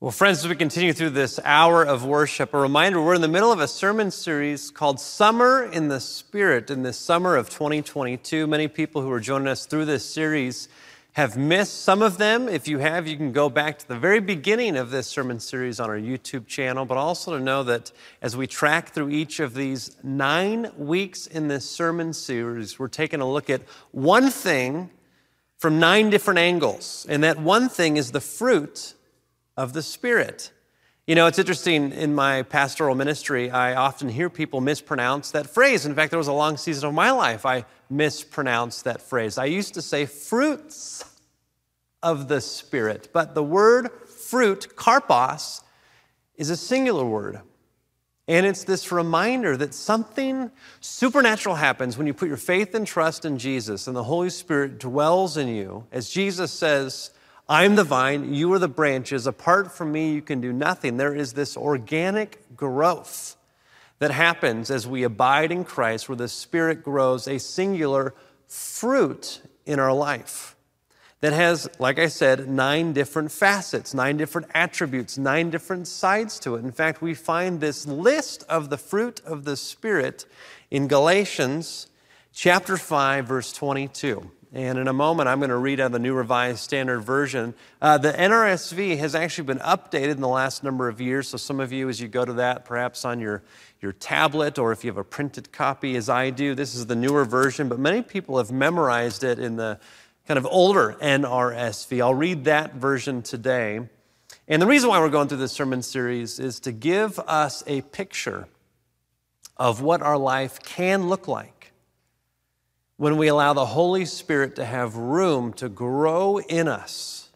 Well, friends, as we continue through this hour of worship, a reminder we're in the middle of a sermon series called Summer in the Spirit in this summer of 2022. Many people who are joining us through this series have missed some of them. If you have, you can go back to the very beginning of this sermon series on our YouTube channel, but also to know that as we track through each of these nine weeks in this sermon series, we're taking a look at one thing from nine different angles. And that one thing is the fruit of the Spirit. You know, it's interesting in my pastoral ministry, I often hear people mispronounce that phrase. In fact, there was a long season of my life I mispronounced that phrase. I used to say fruits of the Spirit, but the word fruit, karpos, is a singular word. And it's this reminder that something supernatural happens when you put your faith and trust in Jesus and the Holy Spirit dwells in you. As Jesus says, I'm the vine, you are the branches. Apart from me, you can do nothing. There is this organic growth that happens as we abide in Christ, where the Spirit grows a singular fruit in our life that has, like I said, nine different facets, nine different attributes, nine different sides to it. In fact, we find this list of the fruit of the Spirit in Galatians chapter 5, verse 22. And in a moment, I'm going to read out the New Revised Standard Version. Uh, the NRSV has actually been updated in the last number of years. So, some of you, as you go to that, perhaps on your, your tablet or if you have a printed copy, as I do, this is the newer version. But many people have memorized it in the kind of older NRSV. I'll read that version today. And the reason why we're going through this sermon series is to give us a picture of what our life can look like when we allow the Holy Spirit to have room to grow in us,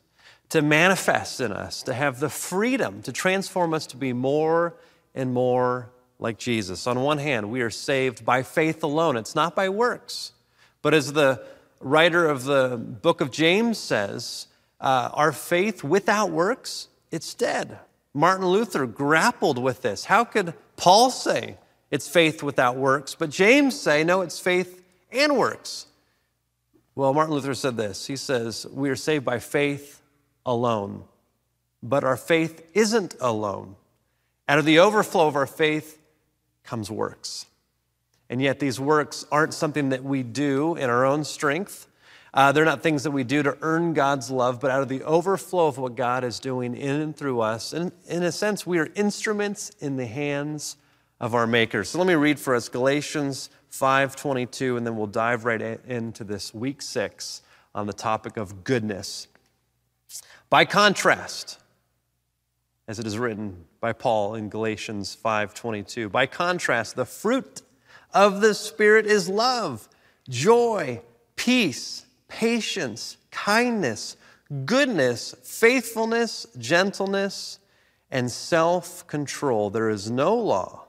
to manifest in us, to have the freedom to transform us to be more and more like Jesus. On one hand, we are saved by faith alone, it's not by works. But as the writer of the book of James says, uh, our faith without works, it's dead. Martin Luther grappled with this. How could Paul say it's faith without works, but James say, no, it's faith and works. Well, Martin Luther said this He says, We are saved by faith alone, but our faith isn't alone. Out of the overflow of our faith comes works. And yet, these works aren't something that we do in our own strength. Uh, they're not things that we do to earn God's love, but out of the overflow of what God is doing in and through us. And in a sense, we are instruments in the hands of our Maker. So let me read for us Galatians 522, and then we'll dive right into this week six on the topic of goodness. By contrast, as it is written by Paul in Galatians 5:22, by contrast, the fruit of the Spirit is love, joy, peace, patience, kindness, goodness, faithfulness, gentleness, and self control. There is no law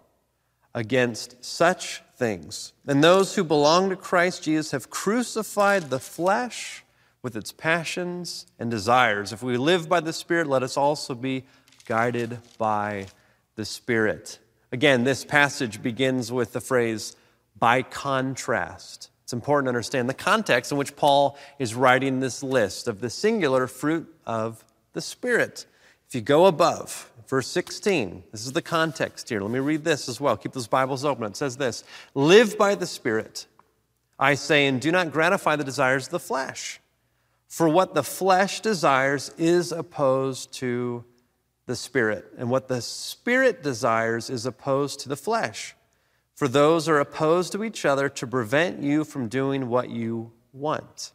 against such things. And those who belong to Christ Jesus have crucified the flesh with its passions and desires. If we live by the Spirit, let us also be guided by the Spirit. Again, this passage begins with the phrase, by contrast. It's important to understand the context in which Paul is writing this list of the singular fruit of the Spirit. If you go above, verse 16, this is the context here. Let me read this as well. Keep those Bibles open. It says this Live by the Spirit, I say, and do not gratify the desires of the flesh. For what the flesh desires is opposed to the Spirit, and what the Spirit desires is opposed to the flesh. For those are opposed to each other to prevent you from doing what you want.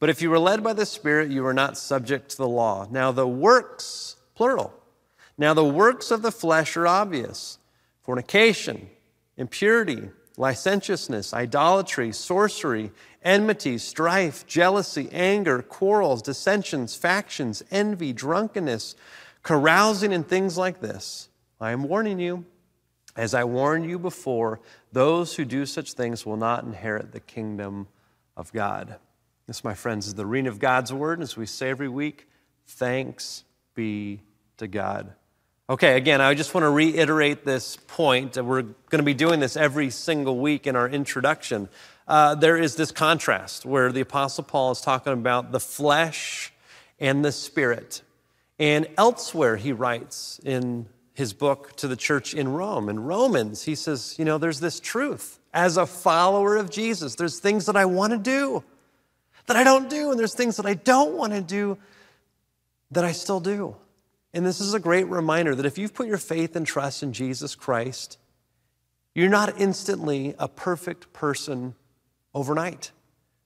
But if you were led by the Spirit, you were not subject to the law. Now, the works, plural, now, the works of the flesh are obvious fornication, impurity, licentiousness, idolatry, sorcery, enmity, strife, jealousy, anger, quarrels, dissensions, factions, envy, drunkenness, carousing, and things like this. I am warning you, as I warned you before, those who do such things will not inherit the kingdom of God. This, my friends, is the reading of God's word. As we say every week, thanks be to God. Okay, again, I just want to reiterate this point. We're going to be doing this every single week in our introduction. Uh, there is this contrast where the Apostle Paul is talking about the flesh and the spirit. And elsewhere, he writes in his book to the church in Rome. In Romans, he says, You know, there's this truth. As a follower of Jesus, there's things that I want to do that I don't do, and there's things that I don't want to do that I still do. And this is a great reminder that if you've put your faith and trust in Jesus Christ, you're not instantly a perfect person overnight.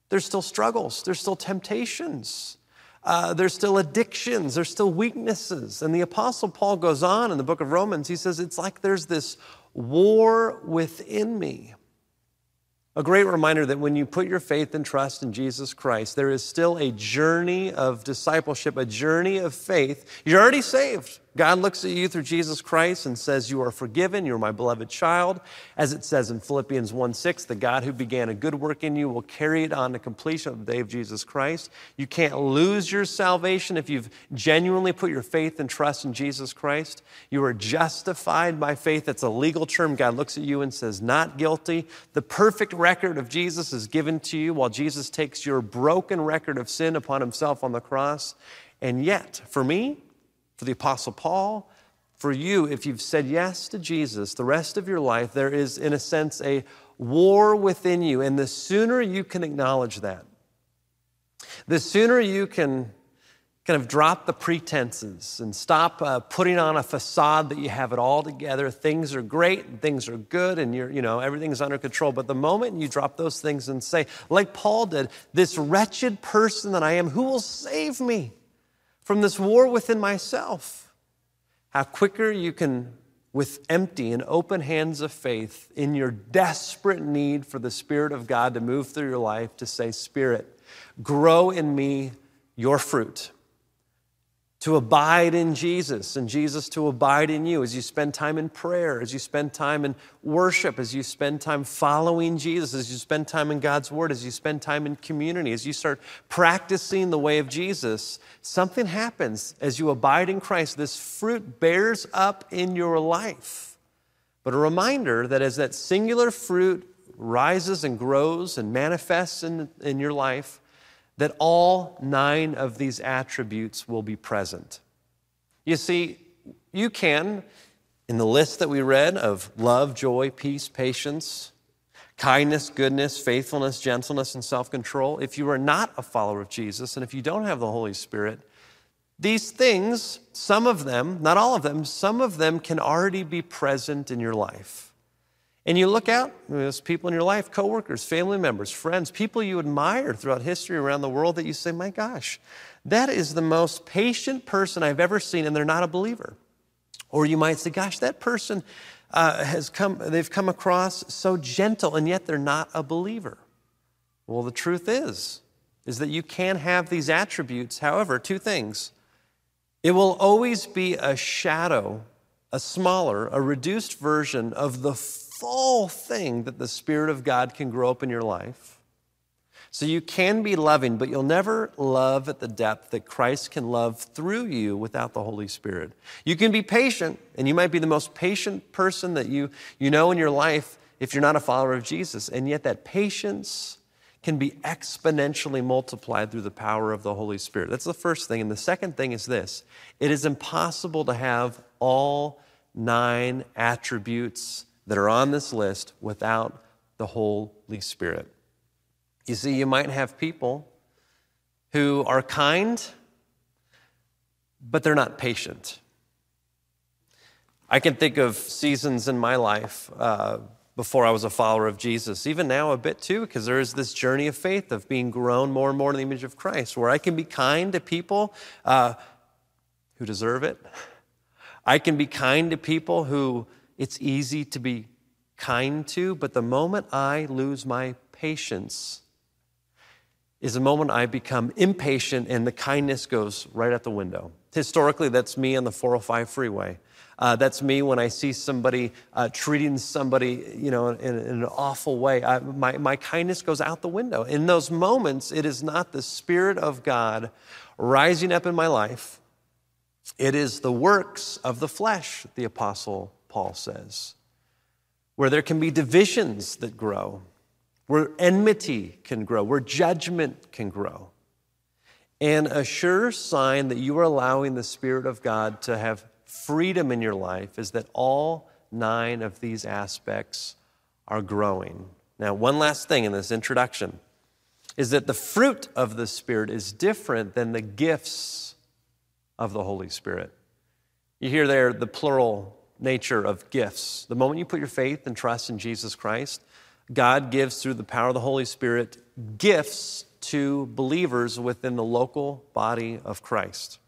There's still struggles, there's still temptations, uh, there's still addictions, there's still weaknesses. And the Apostle Paul goes on in the book of Romans, he says, It's like there's this war within me. A great reminder that when you put your faith and trust in Jesus Christ, there is still a journey of discipleship, a journey of faith. You're already saved. God looks at you through Jesus Christ and says, You are forgiven, you're my beloved child. As it says in Philippians 1 6, the God who began a good work in you will carry it on to completion of the day of Jesus Christ. You can't lose your salvation if you've genuinely put your faith and trust in Jesus Christ. You are justified by faith. That's a legal term. God looks at you and says, Not guilty. The perfect record of Jesus is given to you while Jesus takes your broken record of sin upon himself on the cross. And yet, for me, for the Apostle Paul, for you, if you've said yes to Jesus the rest of your life, there is, in a sense, a war within you. And the sooner you can acknowledge that, the sooner you can kind of drop the pretenses and stop uh, putting on a facade that you have it all together. Things are great, and things are good, and you're, you know, everything's under control. But the moment you drop those things and say, like Paul did, this wretched person that I am, who will save me? From this war within myself. How quicker you can, with empty and open hands of faith, in your desperate need for the Spirit of God to move through your life, to say, Spirit, grow in me your fruit to abide in Jesus and Jesus to abide in you as you spend time in prayer, as you spend time in worship, as you spend time following Jesus, as you spend time in God's Word, as you spend time in community, as you start practicing the way of Jesus, something happens as you abide in Christ. This fruit bears up in your life. But a reminder that as that singular fruit rises and grows and manifests in, in your life, that all nine of these attributes will be present. You see, you can, in the list that we read of love, joy, peace, patience, kindness, goodness, faithfulness, gentleness, and self control, if you are not a follower of Jesus and if you don't have the Holy Spirit, these things, some of them, not all of them, some of them can already be present in your life. And you look out, there's people in your life, coworkers, family members, friends, people you admire throughout history around the world that you say, my gosh, that is the most patient person I've ever seen, and they're not a believer. Or you might say, gosh, that person uh, has come, they've come across so gentle, and yet they're not a believer. Well, the truth is, is that you can have these attributes. However, two things. It will always be a shadow, a smaller, a reduced version of the full thing that the Spirit of God can grow up in your life. So you can be loving, but you'll never love at the depth that Christ can love through you without the Holy Spirit. You can be patient, and you might be the most patient person that you, you know in your life if you're not a follower of Jesus. And yet that patience can be exponentially multiplied through the power of the Holy Spirit. That's the first thing. And the second thing is this it is impossible to have all nine attributes that are on this list without the Holy Spirit. You see, you might have people who are kind, but they're not patient. I can think of seasons in my life uh, before I was a follower of Jesus, even now a bit too, because there is this journey of faith of being grown more and more in the image of Christ, where I can be kind to people uh, who deserve it. I can be kind to people who it's easy to be kind to, but the moment I lose my patience is the moment I become impatient and the kindness goes right out the window. Historically, that's me on the 405 freeway. Uh, that's me when I see somebody uh, treating somebody, you know, in, in an awful way. I, my, my kindness goes out the window. In those moments, it is not the Spirit of God rising up in my life. It is the works of the flesh, the Apostle Paul says, where there can be divisions that grow, where enmity can grow, where judgment can grow. And a sure sign that you are allowing the Spirit of God to have freedom in your life is that all nine of these aspects are growing. Now, one last thing in this introduction is that the fruit of the Spirit is different than the gifts of the Holy Spirit. You hear there the plural nature of gifts. The moment you put your faith and trust in Jesus Christ, God gives through the power of the Holy Spirit gifts to believers within the local body of Christ.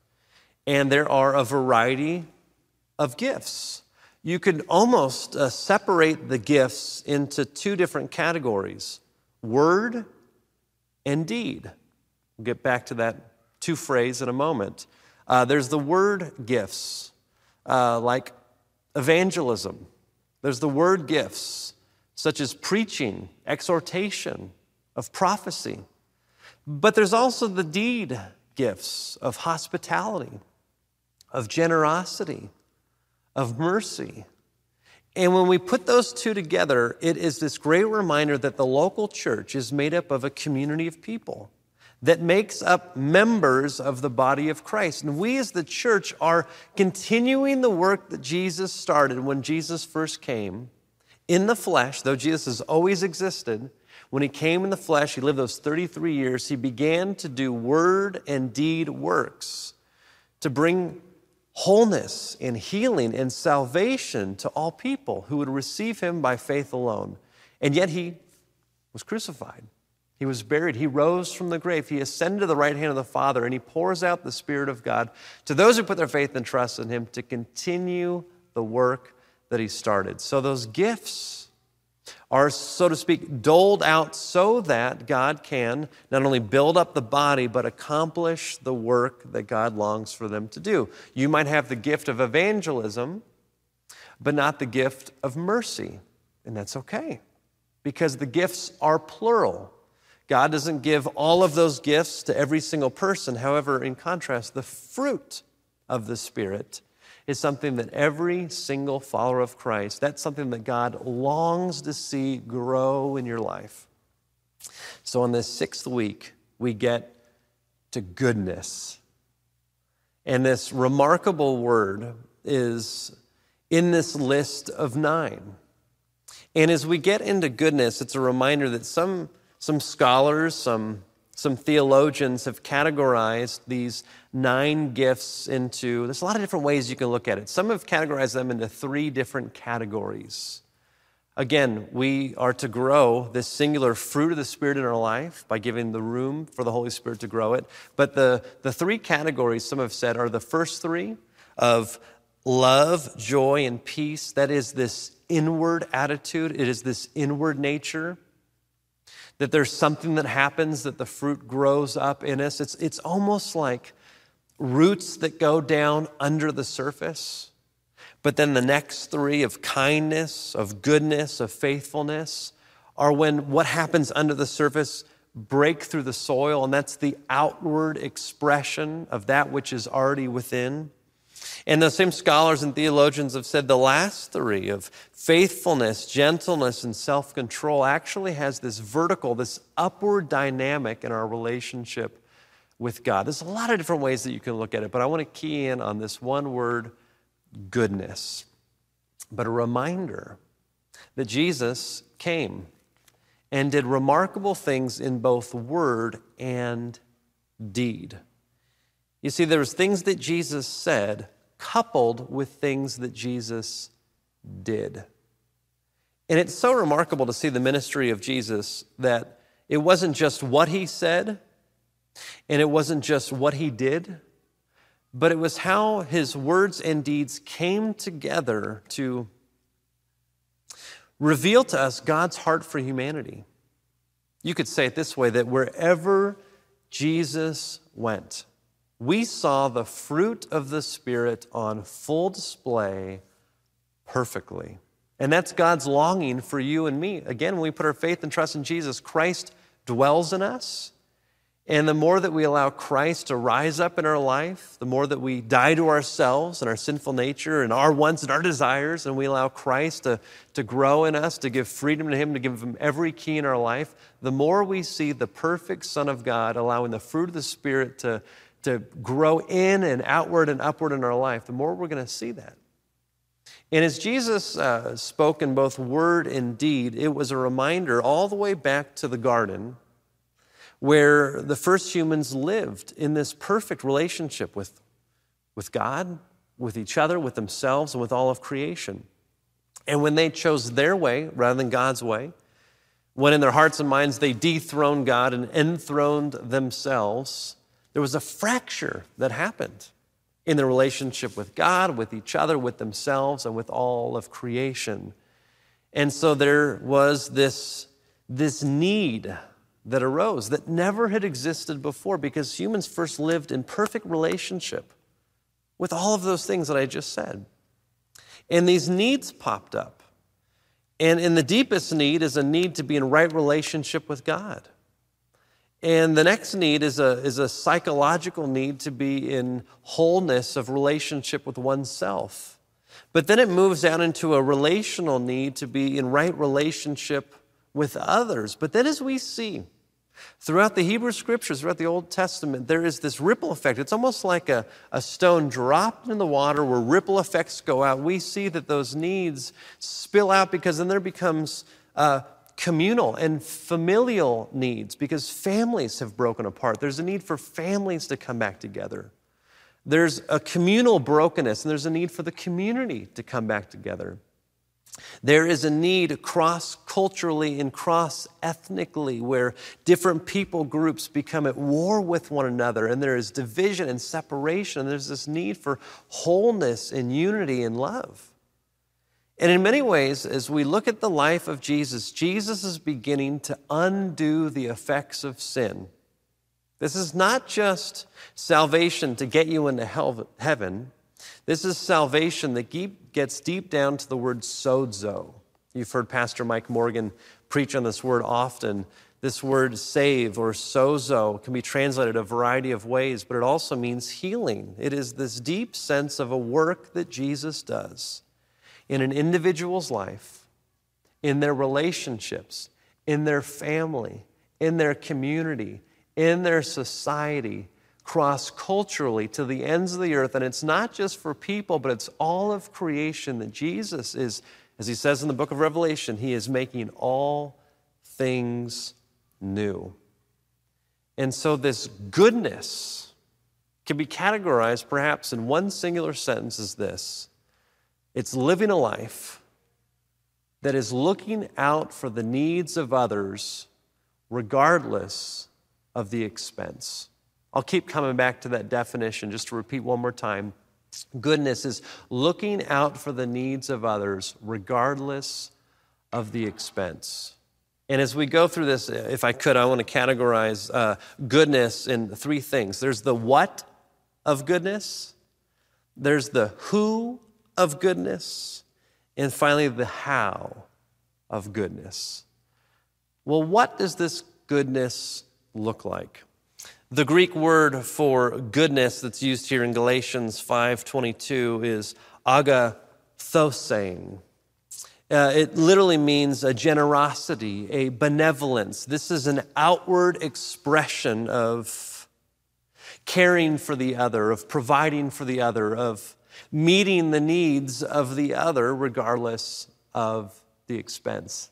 And there are a variety of gifts. You could almost uh, separate the gifts into two different categories word and deed. We'll get back to that two phrase in a moment. Uh, there's the word gifts, uh, like evangelism. There's the word gifts, such as preaching, exhortation, of prophecy. But there's also the deed gifts of hospitality, of generosity, of mercy. And when we put those two together, it is this great reminder that the local church is made up of a community of people that makes up members of the body of Christ. And we as the church are continuing the work that Jesus started when Jesus first came in the flesh, though Jesus has always existed. When he came in the flesh, he lived those 33 years, he began to do word and deed works to bring wholeness and healing and salvation to all people who would receive him by faith alone. And yet he was crucified. He was buried. He rose from the grave. He ascended to the right hand of the Father, and He pours out the Spirit of God to those who put their faith and trust in Him to continue the work that He started. So, those gifts are, so to speak, doled out so that God can not only build up the body, but accomplish the work that God longs for them to do. You might have the gift of evangelism, but not the gift of mercy, and that's okay because the gifts are plural. God doesn't give all of those gifts to every single person. However, in contrast, the fruit of the Spirit is something that every single follower of Christ, that's something that God longs to see grow in your life. So, on this sixth week, we get to goodness. And this remarkable word is in this list of nine. And as we get into goodness, it's a reminder that some some scholars, some, some theologians have categorized these nine gifts into, there's a lot of different ways you can look at it. Some have categorized them into three different categories. Again, we are to grow this singular fruit of the Spirit in our life by giving the room for the Holy Spirit to grow it. But the, the three categories, some have said, are the first three of love, joy, and peace. That is this inward attitude, it is this inward nature that there's something that happens, that the fruit grows up in us. It's, it's almost like roots that go down under the surface. But then the next three of kindness, of goodness, of faithfulness are when what happens under the surface break through the soil, and that's the outward expression of that which is already within. And those same scholars and theologians have said the last three of faithfulness, gentleness, and self control actually has this vertical, this upward dynamic in our relationship with God. There's a lot of different ways that you can look at it, but I want to key in on this one word goodness. But a reminder that Jesus came and did remarkable things in both word and deed. You see, there's things that Jesus said coupled with things that Jesus did. And it's so remarkable to see the ministry of Jesus that it wasn't just what he said and it wasn't just what he did, but it was how his words and deeds came together to reveal to us God's heart for humanity. You could say it this way that wherever Jesus went, we saw the fruit of the Spirit on full display perfectly. And that's God's longing for you and me. Again, when we put our faith and trust in Jesus, Christ dwells in us And the more that we allow Christ to rise up in our life, the more that we die to ourselves and our sinful nature and our wants and our desires, and we allow Christ to, to grow in us, to give freedom to Him, to give Him every key in our life, the more we see the perfect Son of God allowing the fruit of the Spirit to, to grow in and outward and upward in our life, the more we're going to see that. And as Jesus uh, spoke in both word and deed, it was a reminder all the way back to the garden where the first humans lived in this perfect relationship with, with God, with each other, with themselves, and with all of creation. And when they chose their way rather than God's way, when in their hearts and minds they dethroned God and enthroned themselves, there was a fracture that happened in their relationship with God, with each other, with themselves, and with all of creation. And so there was this, this need that arose that never had existed before because humans first lived in perfect relationship with all of those things that I just said. And these needs popped up. And in the deepest need is a need to be in right relationship with God. And the next need is a, is a psychological need to be in wholeness of relationship with oneself. But then it moves down into a relational need to be in right relationship with others. But then, as we see throughout the Hebrew scriptures, throughout the Old Testament, there is this ripple effect. It's almost like a, a stone dropped in the water where ripple effects go out. We see that those needs spill out because then there becomes uh, communal and familial needs because families have broken apart. There's a need for families to come back together. There's a communal brokenness, and there's a need for the community to come back together. There is a need cross culturally and cross ethnically where different people groups become at war with one another, and there is division and separation. And there's this need for wholeness and unity and love. And in many ways, as we look at the life of Jesus, Jesus is beginning to undo the effects of sin. This is not just salvation to get you into heaven. This is salvation that gets deep down to the word sozo. You've heard Pastor Mike Morgan preach on this word often. This word save or sozo can be translated a variety of ways, but it also means healing. It is this deep sense of a work that Jesus does in an individual's life, in their relationships, in their family, in their community, in their society, cross culturally to the ends of the earth. And it's not just for people, but it's all of creation that Jesus is, as he says in the book of Revelation, he is making all things new. And so this goodness can be categorized perhaps in one singular sentence as this it's living a life that is looking out for the needs of others regardless of the expense. I'll keep coming back to that definition just to repeat one more time. Goodness is looking out for the needs of others regardless of the expense. And as we go through this, if I could, I want to categorize uh, goodness in three things there's the what of goodness, there's the who of goodness, and finally the how of goodness. Well, what does this goodness look like? The Greek word for goodness that's used here in Galatians 5:22 is agathosune. Uh, it literally means a generosity, a benevolence. This is an outward expression of caring for the other, of providing for the other, of meeting the needs of the other, regardless of the expense.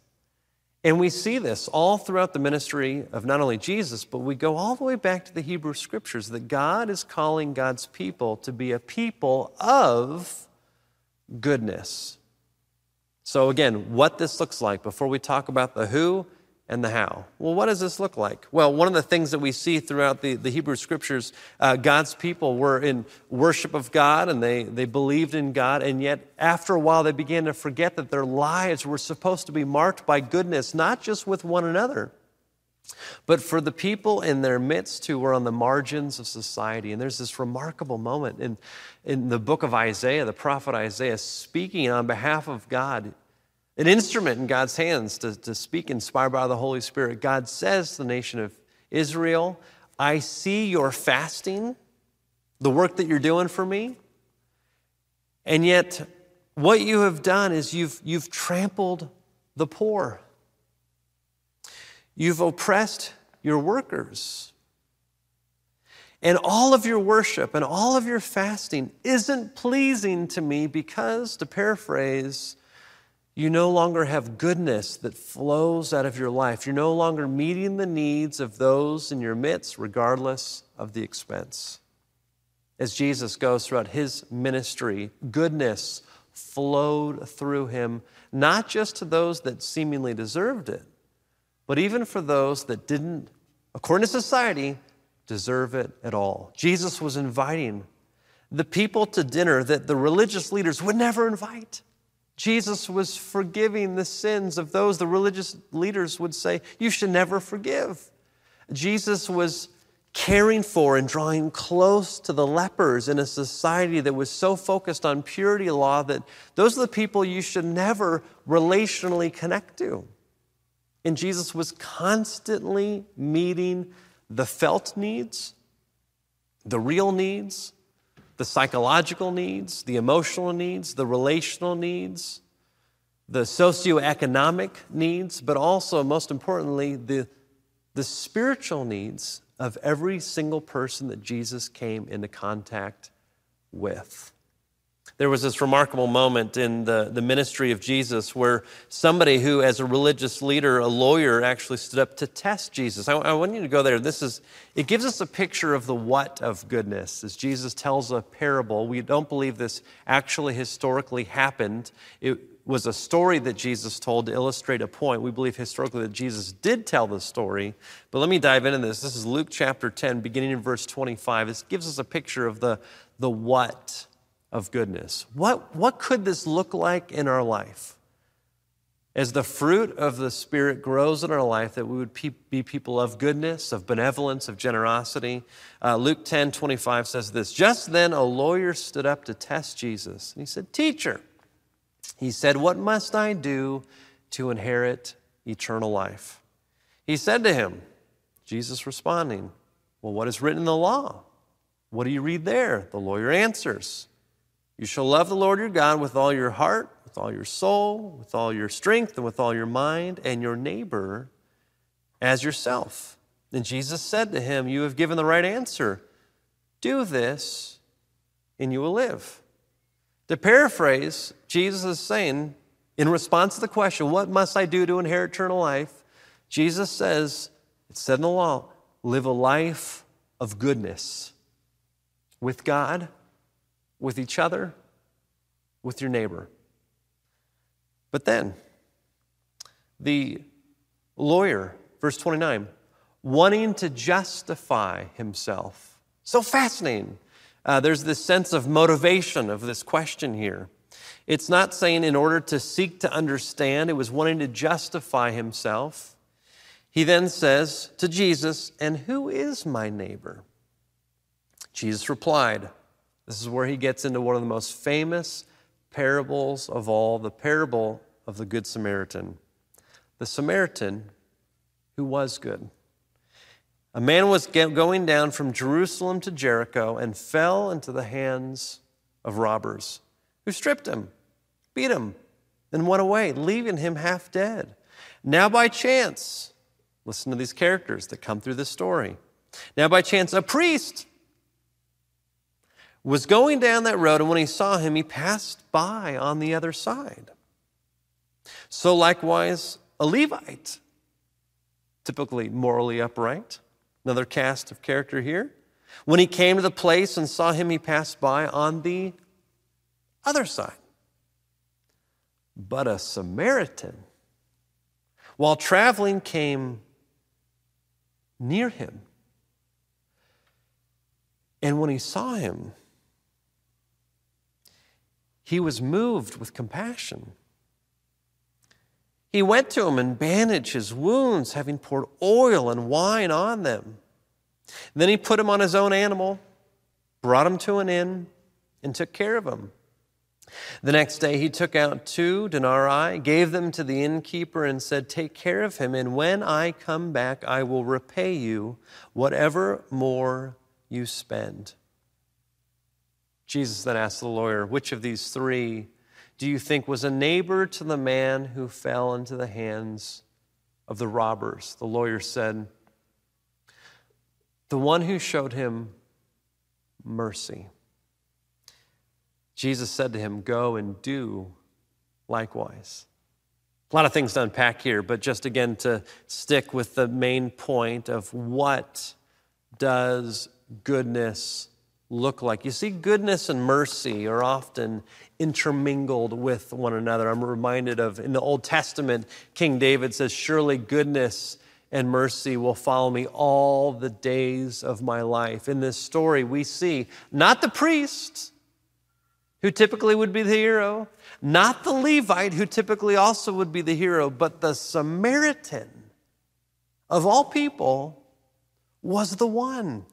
And we see this all throughout the ministry of not only Jesus, but we go all the way back to the Hebrew scriptures that God is calling God's people to be a people of goodness. So, again, what this looks like before we talk about the who, and the how. Well, what does this look like? Well, one of the things that we see throughout the, the Hebrew scriptures, uh, God's people were in worship of God and they, they believed in God, and yet after a while they began to forget that their lives were supposed to be marked by goodness, not just with one another, but for the people in their midst who were on the margins of society. And there's this remarkable moment in, in the book of Isaiah, the prophet Isaiah, speaking on behalf of God an instrument in God's hands to, to speak inspired by the Holy Spirit. God says to the nation of Israel, I see your fasting, the work that you're doing for me, and yet what you have done is you've, you've trampled the poor. You've oppressed your workers. And all of your worship and all of your fasting isn't pleasing to me because, to paraphrase, you no longer have goodness that flows out of your life. You're no longer meeting the needs of those in your midst, regardless of the expense. As Jesus goes throughout his ministry, goodness flowed through him, not just to those that seemingly deserved it, but even for those that didn't, according to society, deserve it at all. Jesus was inviting the people to dinner that the religious leaders would never invite. Jesus was forgiving the sins of those the religious leaders would say, You should never forgive. Jesus was caring for and drawing close to the lepers in a society that was so focused on purity law that those are the people you should never relationally connect to. And Jesus was constantly meeting the felt needs, the real needs, the psychological needs, the emotional needs, the relational needs, the socioeconomic needs, but also, most importantly, the, the spiritual needs of every single person that Jesus came into contact with. There was this remarkable moment in the, the ministry of Jesus where somebody who, as a religious leader, a lawyer, actually stood up to test Jesus. I, I want you to go there. This is, it gives us a picture of the what of goodness. As Jesus tells a parable, we don't believe this actually historically happened. It was a story that Jesus told to illustrate a point. We believe historically that Jesus did tell the story. But let me dive into this. This is Luke chapter 10, beginning in verse 25. This gives us a picture of the, the what of goodness. What, what could this look like in our life? As the fruit of the Spirit grows in our life, that we would pe- be people of goodness, of benevolence, of generosity. Uh, Luke 10 25 says this Just then a lawyer stood up to test Jesus. And he said, Teacher, he said, What must I do to inherit eternal life? He said to him, Jesus responding, Well, what is written in the law? What do you read there? The lawyer answers, you shall love the Lord your God with all your heart, with all your soul, with all your strength, and with all your mind, and your neighbor as yourself. And Jesus said to him, You have given the right answer. Do this, and you will live. To paraphrase, Jesus is saying, in response to the question, What must I do to inherit eternal life? Jesus says, It's said in the law, live a life of goodness with God with each other, with your neighbor. But then, the lawyer, verse 29, wanting to justify himself. So fascinating. Uh, there's this sense of motivation of this question here. It's not saying in order to seek to understand, it was wanting to justify himself. He then says to Jesus, And who is my neighbor? Jesus replied, this is where he gets into one of the most famous parables of all the parable of the Good Samaritan. The Samaritan who was good. A man was going down from Jerusalem to Jericho and fell into the hands of robbers who stripped him, beat him, and went away, leaving him half dead. Now, by chance, listen to these characters that come through this story. Now, by chance, a priest was going down that road, and when he saw him, he passed by on the other side. So, likewise, a Levite, typically morally upright, another cast of character here. When he came to the place and saw him, he passed by on the other side. But a Samaritan, while traveling, came near him. And when he saw him, he was moved with compassion. He went to him and bandaged his wounds, having poured oil and wine on them. then he put him on his own animal, brought him to an inn, and took care of him. The next day he took out two denarii, gave them to the innkeeper, and said, Take care of him, and when I come back, I will repay you whatever more you spend. Jesus then asked the lawyer, Which of these three do you think was a neighbor to the man who fell into the hands of the robbers? The lawyer said, The one who showed him mercy. Jesus said to him, Go and do likewise. A lot of things to unpack here, but just again to stick with the main point of what does goodness look like? You see, goodness and mercy are often intermingled with one another. I'm reminded of in the Old Testament, King David says, Surely goodness and mercy will follow me all the days of my life. In this story, we see not the priest, who typically would be the hero, not the Levite, who typically also would be the hero, but the Samaritan of all people was the one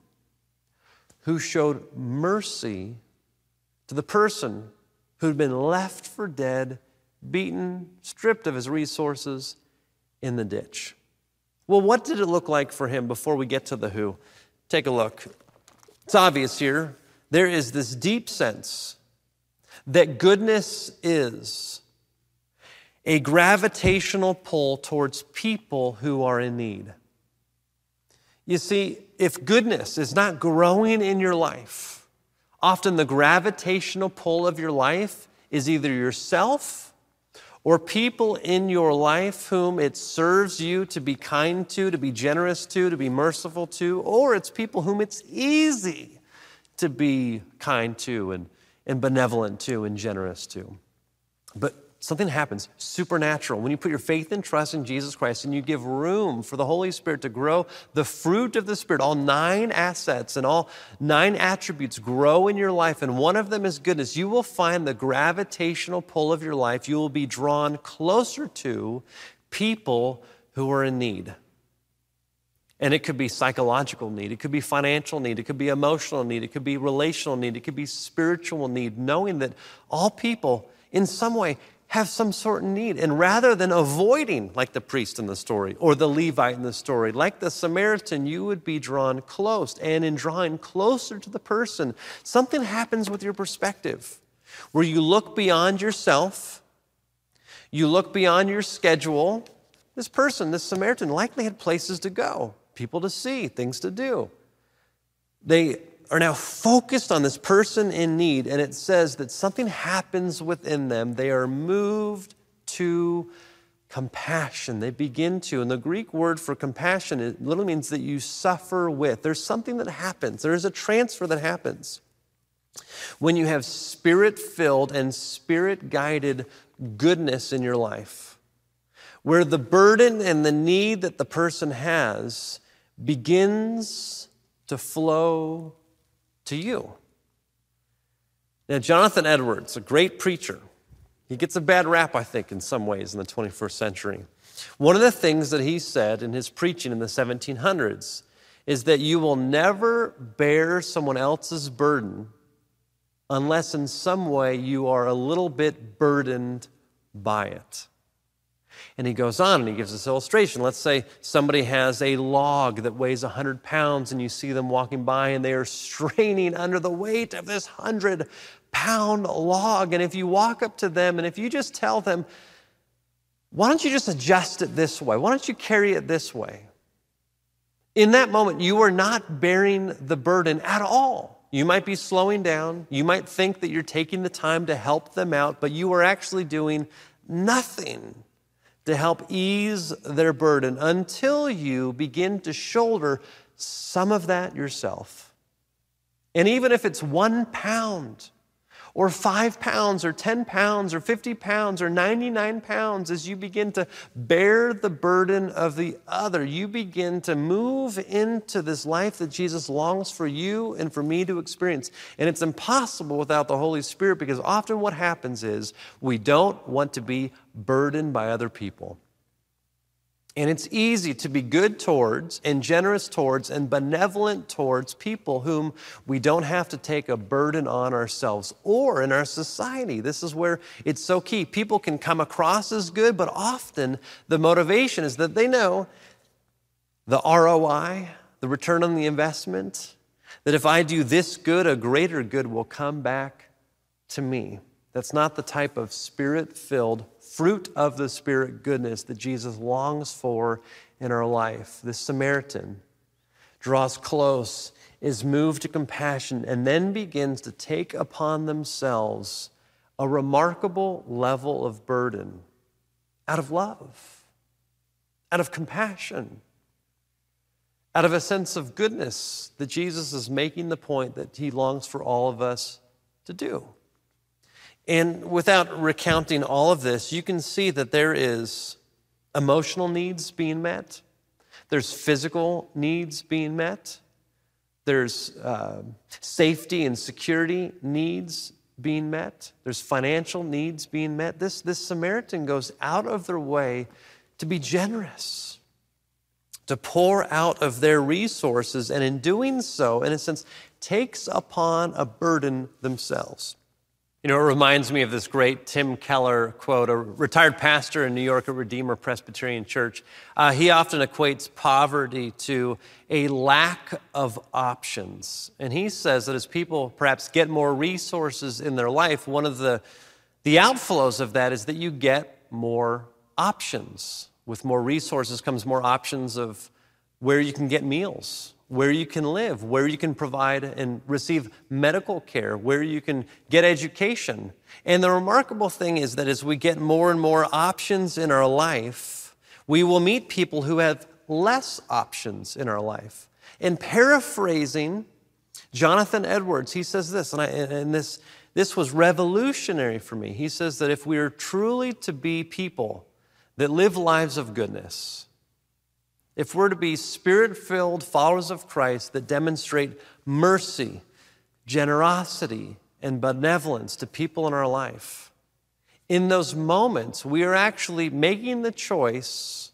who showed mercy to the person who'd been left for dead, beaten, stripped of his resources in the ditch. Well, what did it look like for him before we get to the who? Take a look. It's obvious here. There is this deep sense that goodness is a gravitational pull towards people who are in need. You see, if goodness is not growing in your life, often the gravitational pull of your life is either yourself or people in your life whom it serves you to be kind to, to be generous to, to be merciful to, or it's people whom it's easy to be kind to and and benevolent to and generous to. But something happens supernatural when you put your faith and trust in Jesus Christ and you give room for the Holy Spirit to grow the fruit of the Spirit. All nine assets and all nine attributes grow in your life, and one of them is goodness. You will find the gravitational pull of your life. You will be drawn closer to people who are in need. And it could be psychological need, it could be financial need, it could be emotional need, it could be relational need, it could be spiritual need, knowing that all people in some way have some sort of need. And rather than avoiding, like the priest in the story or the Levite in the story, like the Samaritan, you would be drawn close. And in drawing closer to the person, something happens with your perspective where you look beyond yourself, you look beyond your schedule. This person, this Samaritan, likely had places to go people to see, things to do. They are now focused on this person in need, and it says that something happens within them. They are moved to compassion. They begin to, and the Greek word for compassion it literally means that you suffer with. There's something that happens, there is a transfer that happens. When you have spirit filled and spirit guided goodness in your life, where the burden and the need that the person has begins to flow to you. Now, Jonathan Edwards, a great preacher, he gets a bad rap, I think, in some ways in the 21st century. One of the things that he said in his preaching in the 1700s is that you will never bear someone else's burden unless in some way you are a little bit burdened by it. And he goes on and he gives this illustration. Let's say somebody has a log that weighs 100 pounds and you see them walking by and they are straining under the weight of this 100 pound log. And if you walk up to them and if you just tell them, why don't you just adjust it this way? Why don't you carry it this way? In that moment, you are not bearing the burden at all. You might be slowing down. You might think that you're taking the time to help them out, but you are actually doing nothing to help ease their burden until you begin to shoulder some of that yourself. And even if it's one pound, or five pounds, or 10 pounds, or 50 pounds, or 99 pounds, as you begin to bear the burden of the other, you begin to move into this life that Jesus longs for you and for me to experience. And it's impossible without the Holy Spirit because often what happens is we don't want to be burdened by other people. And it's easy to be good towards and generous towards and benevolent towards people whom we don't have to take a burden on ourselves or in our society. This is where it's so key. People can come across as good, but often the motivation is that they know the ROI, the return on the investment, that if I do this good, a greater good will come back to me. That's not the type of spirit filled, fruit of the Spirit goodness that Jesus longs for in our life. This Samaritan draws close, is moved to compassion, and then begins to take upon themselves a remarkable level of burden out of love, out of compassion, out of a sense of goodness that Jesus is making the point that he longs for all of us to do. And without recounting all of this, you can see that there is emotional needs being met, there's physical needs being met, there's uh, safety and security needs being met, there's financial needs being met. This, this Samaritan goes out of their way to be generous, to pour out of their resources, and in doing so, in a sense, takes upon a burden themselves. You know, it reminds me of this great Tim Keller quote, a retired pastor in New York at Redeemer Presbyterian Church. Uh, he often equates poverty to a lack of options. And he says that as people perhaps get more resources in their life, one of the, the outflows of that is that you get more options. With more resources comes more options of where you can get meals, where you can live, where you can provide and receive medical care, where you can get education. And the remarkable thing is that as we get more and more options in our life, we will meet people who have less options in our life. In paraphrasing Jonathan Edwards, he says this, and, I, and this, this was revolutionary for me. He says that if we are truly to be people that live lives of goodness, if we're to be spirit filled followers of Christ that demonstrate mercy, generosity, and benevolence to people in our life, in those moments, we are actually making the choice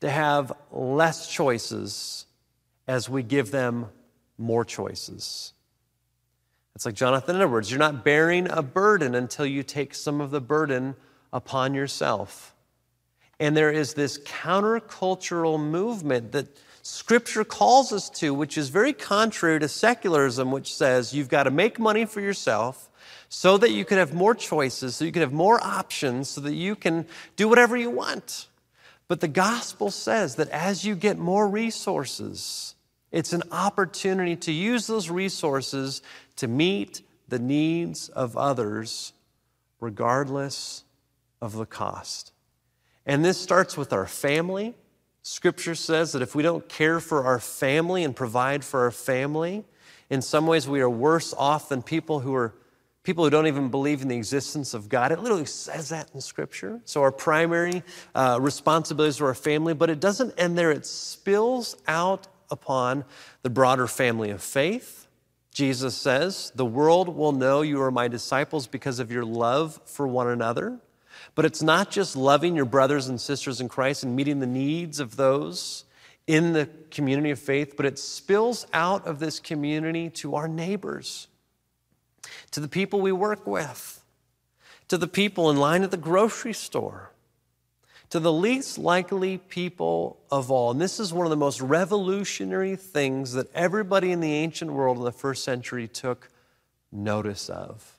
to have less choices as we give them more choices. It's like Jonathan Edwards you're not bearing a burden until you take some of the burden upon yourself. And there is this countercultural movement that Scripture calls us to, which is very contrary to secularism, which says you've got to make money for yourself so that you can have more choices, so you can have more options, so that you can do whatever you want. But the gospel says that as you get more resources, it's an opportunity to use those resources to meet the needs of others, regardless of the cost. And this starts with our family. Scripture says that if we don't care for our family and provide for our family, in some ways we are worse off than people who are people who don't even believe in the existence of God. It literally says that in Scripture. So our primary uh, responsibilities are our family, but it doesn't end there. It spills out upon the broader family of faith. Jesus says, The world will know you are my disciples because of your love for one another. But it's not just loving your brothers and sisters in Christ and meeting the needs of those in the community of faith, but it spills out of this community to our neighbors, to the people we work with, to the people in line at the grocery store, to the least likely people of all. And this is one of the most revolutionary things that everybody in the ancient world in the first century took notice of.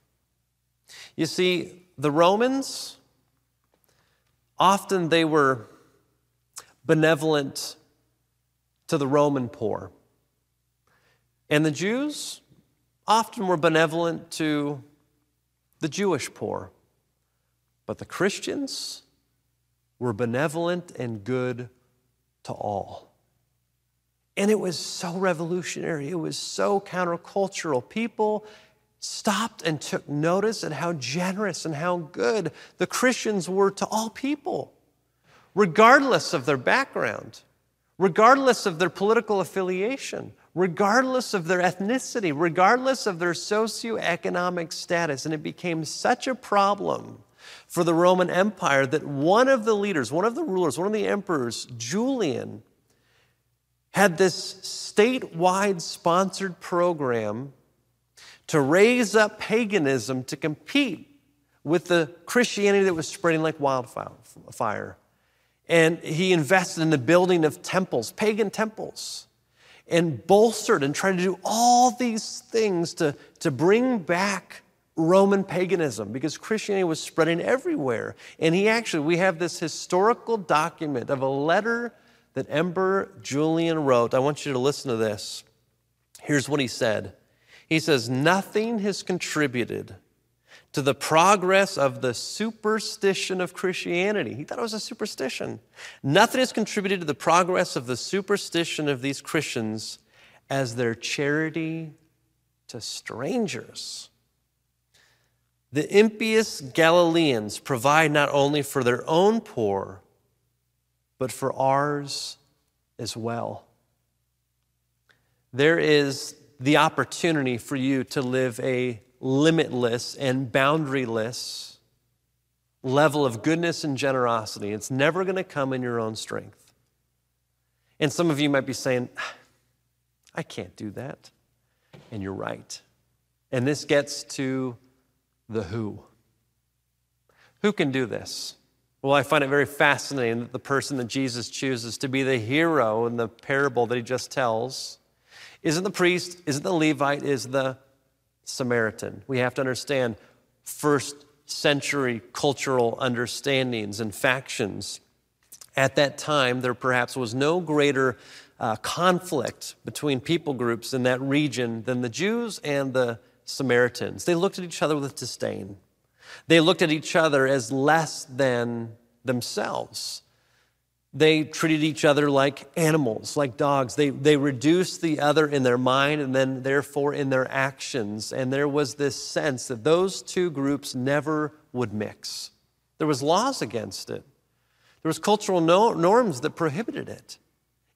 You see, the Romans, Often they were benevolent to the Roman poor. And the Jews often were benevolent to the Jewish poor. But the Christians were benevolent and good to all. And it was so revolutionary. It was so countercultural. People stopped and took notice at how generous and how good the Christians were to all people, regardless of their background, regardless of their political affiliation, regardless of their ethnicity, regardless of their socioeconomic status. And it became such a problem for the Roman Empire that one of the leaders, one of the rulers, one of the emperors, Julian, had this statewide sponsored program to raise up paganism to compete with the Christianity that was spreading like wildfire. And he invested in the building of temples, pagan temples, and bolstered and tried to do all these things to, to bring back Roman paganism because Christianity was spreading everywhere. And he actually, we have this historical document of a letter that Emperor Julian wrote. I want you to listen to this. Here's what he said He says, Nothing has contributed to the progress of the superstition of Christianity. He thought it was a superstition. Nothing has contributed to the progress of the superstition of these Christians as their charity to strangers. The impious Galileans provide not only for their own poor, but for ours as well. There is the opportunity for you to live a limitless and boundaryless level of goodness and generosity. It's never going to come in your own strength. And some of you might be saying, ah, I can't do that. And you're right. And this gets to the who. Who can do this? Well, I find it very fascinating that the person that Jesus chooses to be the hero in the parable that he just tells isn't the priest, isn't the Levite, is the Samaritan. We have to understand first century cultural understandings and factions. At that time, there perhaps was no greater uh, conflict between people groups in that region than the Jews and the Samaritans. They looked at each other with disdain. They looked at each other as less than themselves. They treated each other like animals, like dogs. They, they reduced the other in their mind and then, therefore, in their actions. And there was this sense that those two groups never would mix. There was laws against it, there was cultural no, norms that prohibited it.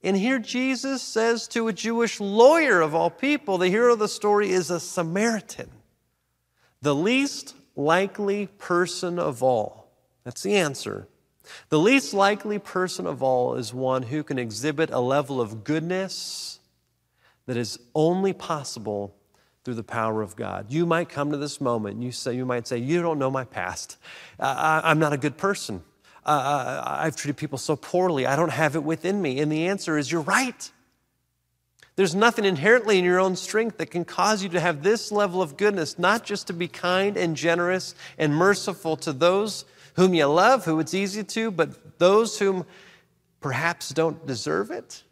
And here Jesus says to a Jewish lawyer of all people, the hero of the story is a Samaritan, the least likely person of all. That's the answer. The least likely person of all is one who can exhibit a level of goodness that is only possible through the power of God. You might come to this moment and you, say, you might say, You don't know my past. Uh, I, am not a good person. Uh, I've treated people so poorly. I don't have it within me. And the answer is, You're right. There's nothing inherently in your own strength that can cause you to have this level of goodness, not just to be kind and generous and merciful to those whom you love, who it's easy to, but those whom perhaps don't deserve it?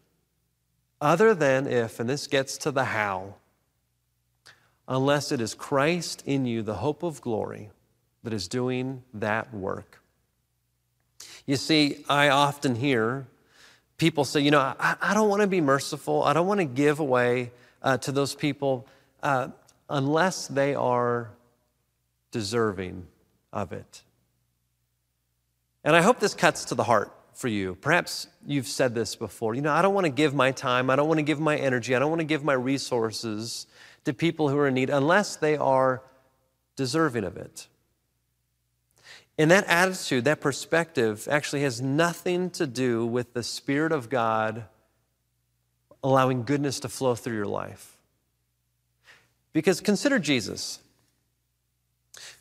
Other than if, and this gets to the how, unless it is Christ in you, the hope of glory, that is doing that work. You see, I often hear people say, you know, I, I don't want to be merciful. I don't want to give away uh, to those people uh, unless they are deserving of it. And I hope this cuts to the heart for you. Perhaps you've said this before. You know, I don't want to give my time, I don't want to give my energy, I don't want to give my resources to people who are in need unless they are deserving of it. And that attitude, that perspective, actually has nothing to do with the Spirit of God allowing goodness to flow through your life. Because consider Jesus,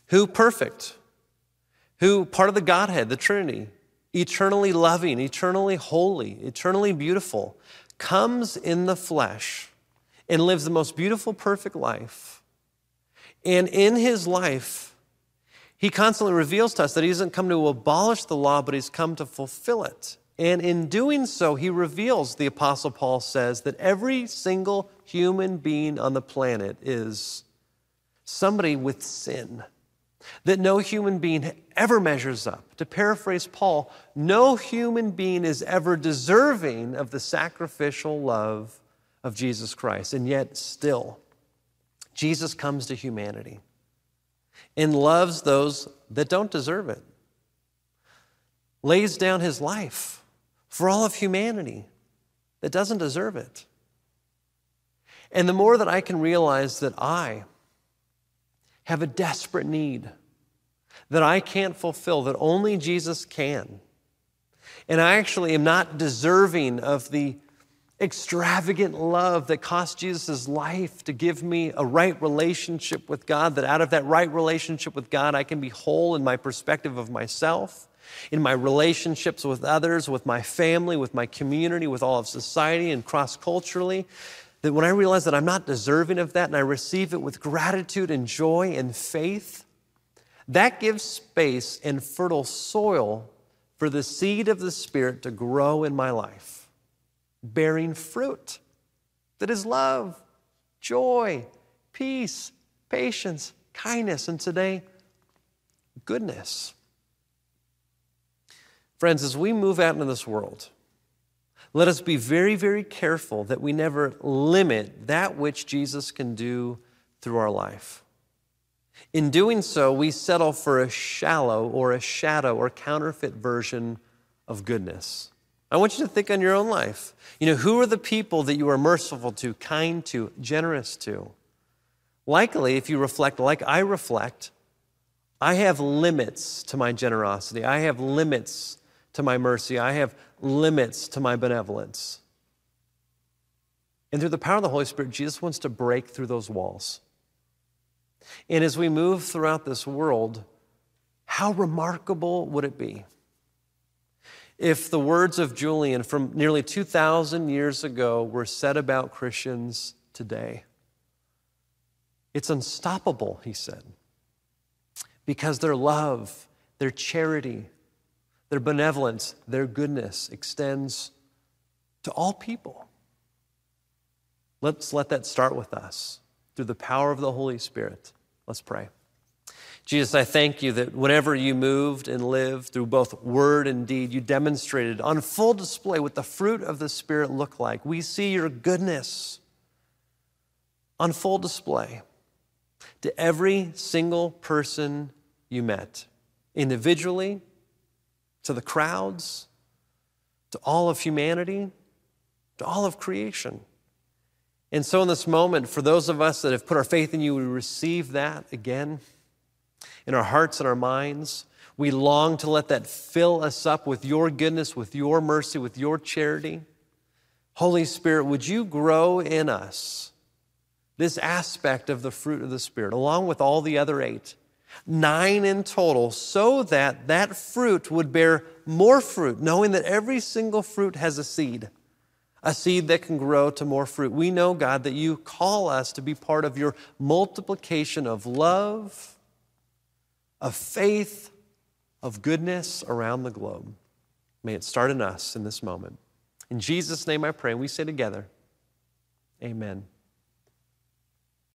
who perfect, who, part of the Godhead, the Trinity, eternally loving, eternally holy, eternally beautiful, comes in the flesh and lives the most beautiful, perfect life. And in his life, he constantly reveals to us that he doesn't come to abolish the law, but he's come to fulfill it. And in doing so, he reveals, the Apostle Paul says, that every single human being on the planet is somebody with sin that no human being ever measures up. To paraphrase Paul, no human being is ever deserving of the sacrificial love of Jesus Christ. And yet, still, Jesus comes to humanity and loves those that don't deserve it, lays down his life for all of humanity that doesn't deserve it. And the more that I can realize that I have a desperate need that I can't fulfill, that only Jesus can. And I actually am not deserving of the extravagant love that cost Jesus' life to give me a right relationship with God, that out of that right relationship with God, I can be whole in my perspective of myself, in my relationships with others, with my family, with my community, with all of society, and cross culturally. That when I realize that I'm not deserving of that and I receive it with gratitude and joy and faith, that gives space and fertile soil for the seed of the Spirit to grow in my life bearing fruit that is love, joy, peace, patience, kindness, and today, goodness. Friends, as we move out into this world, let us be very, very careful that we never limit that which Jesus can do through our life. In doing so, we settle for a shallow or a shadow or counterfeit version of goodness. I want you to think on your own life. You know, who are the people that you are merciful to, kind to, generous to? Likely, if you reflect like I reflect, I have limits to my generosity. I have limits to my mercy. I have limits to my benevolence. And through the power of the Holy Spirit, Jesus wants to break through those walls. And as we move throughout this world, how remarkable would it be if the words of Julian from nearly 2,000 years ago were said about Christians today. It's unstoppable, he said, because their love, their charity, their benevolence, their goodness extends to all people. Let's let that start with us through the power of the Holy Spirit. Let's pray. Jesus, I thank you that whenever you moved and lived through both word and deed, you demonstrated on full display what the fruit of the Spirit looked like. We see your goodness on full display to every single person you met, individually, to the crowds, to all of humanity, to all of creation. And so, in this moment, for those of us that have put our faith in you, we receive that again in our hearts and our minds. We long to let that fill us up with your goodness, with your mercy, with your charity. Holy Spirit, would you grow in us this aspect of the fruit of the Spirit, along with all the other eight, nine in total, so that that fruit would bear more fruit, knowing that every single fruit has a seed, a seed that can grow to more fruit. We know, God, that you call us to be part of your multiplication of love of faith, of goodness around the globe. May it start in us in this moment. In Jesus' name I pray, and we say together, Amen.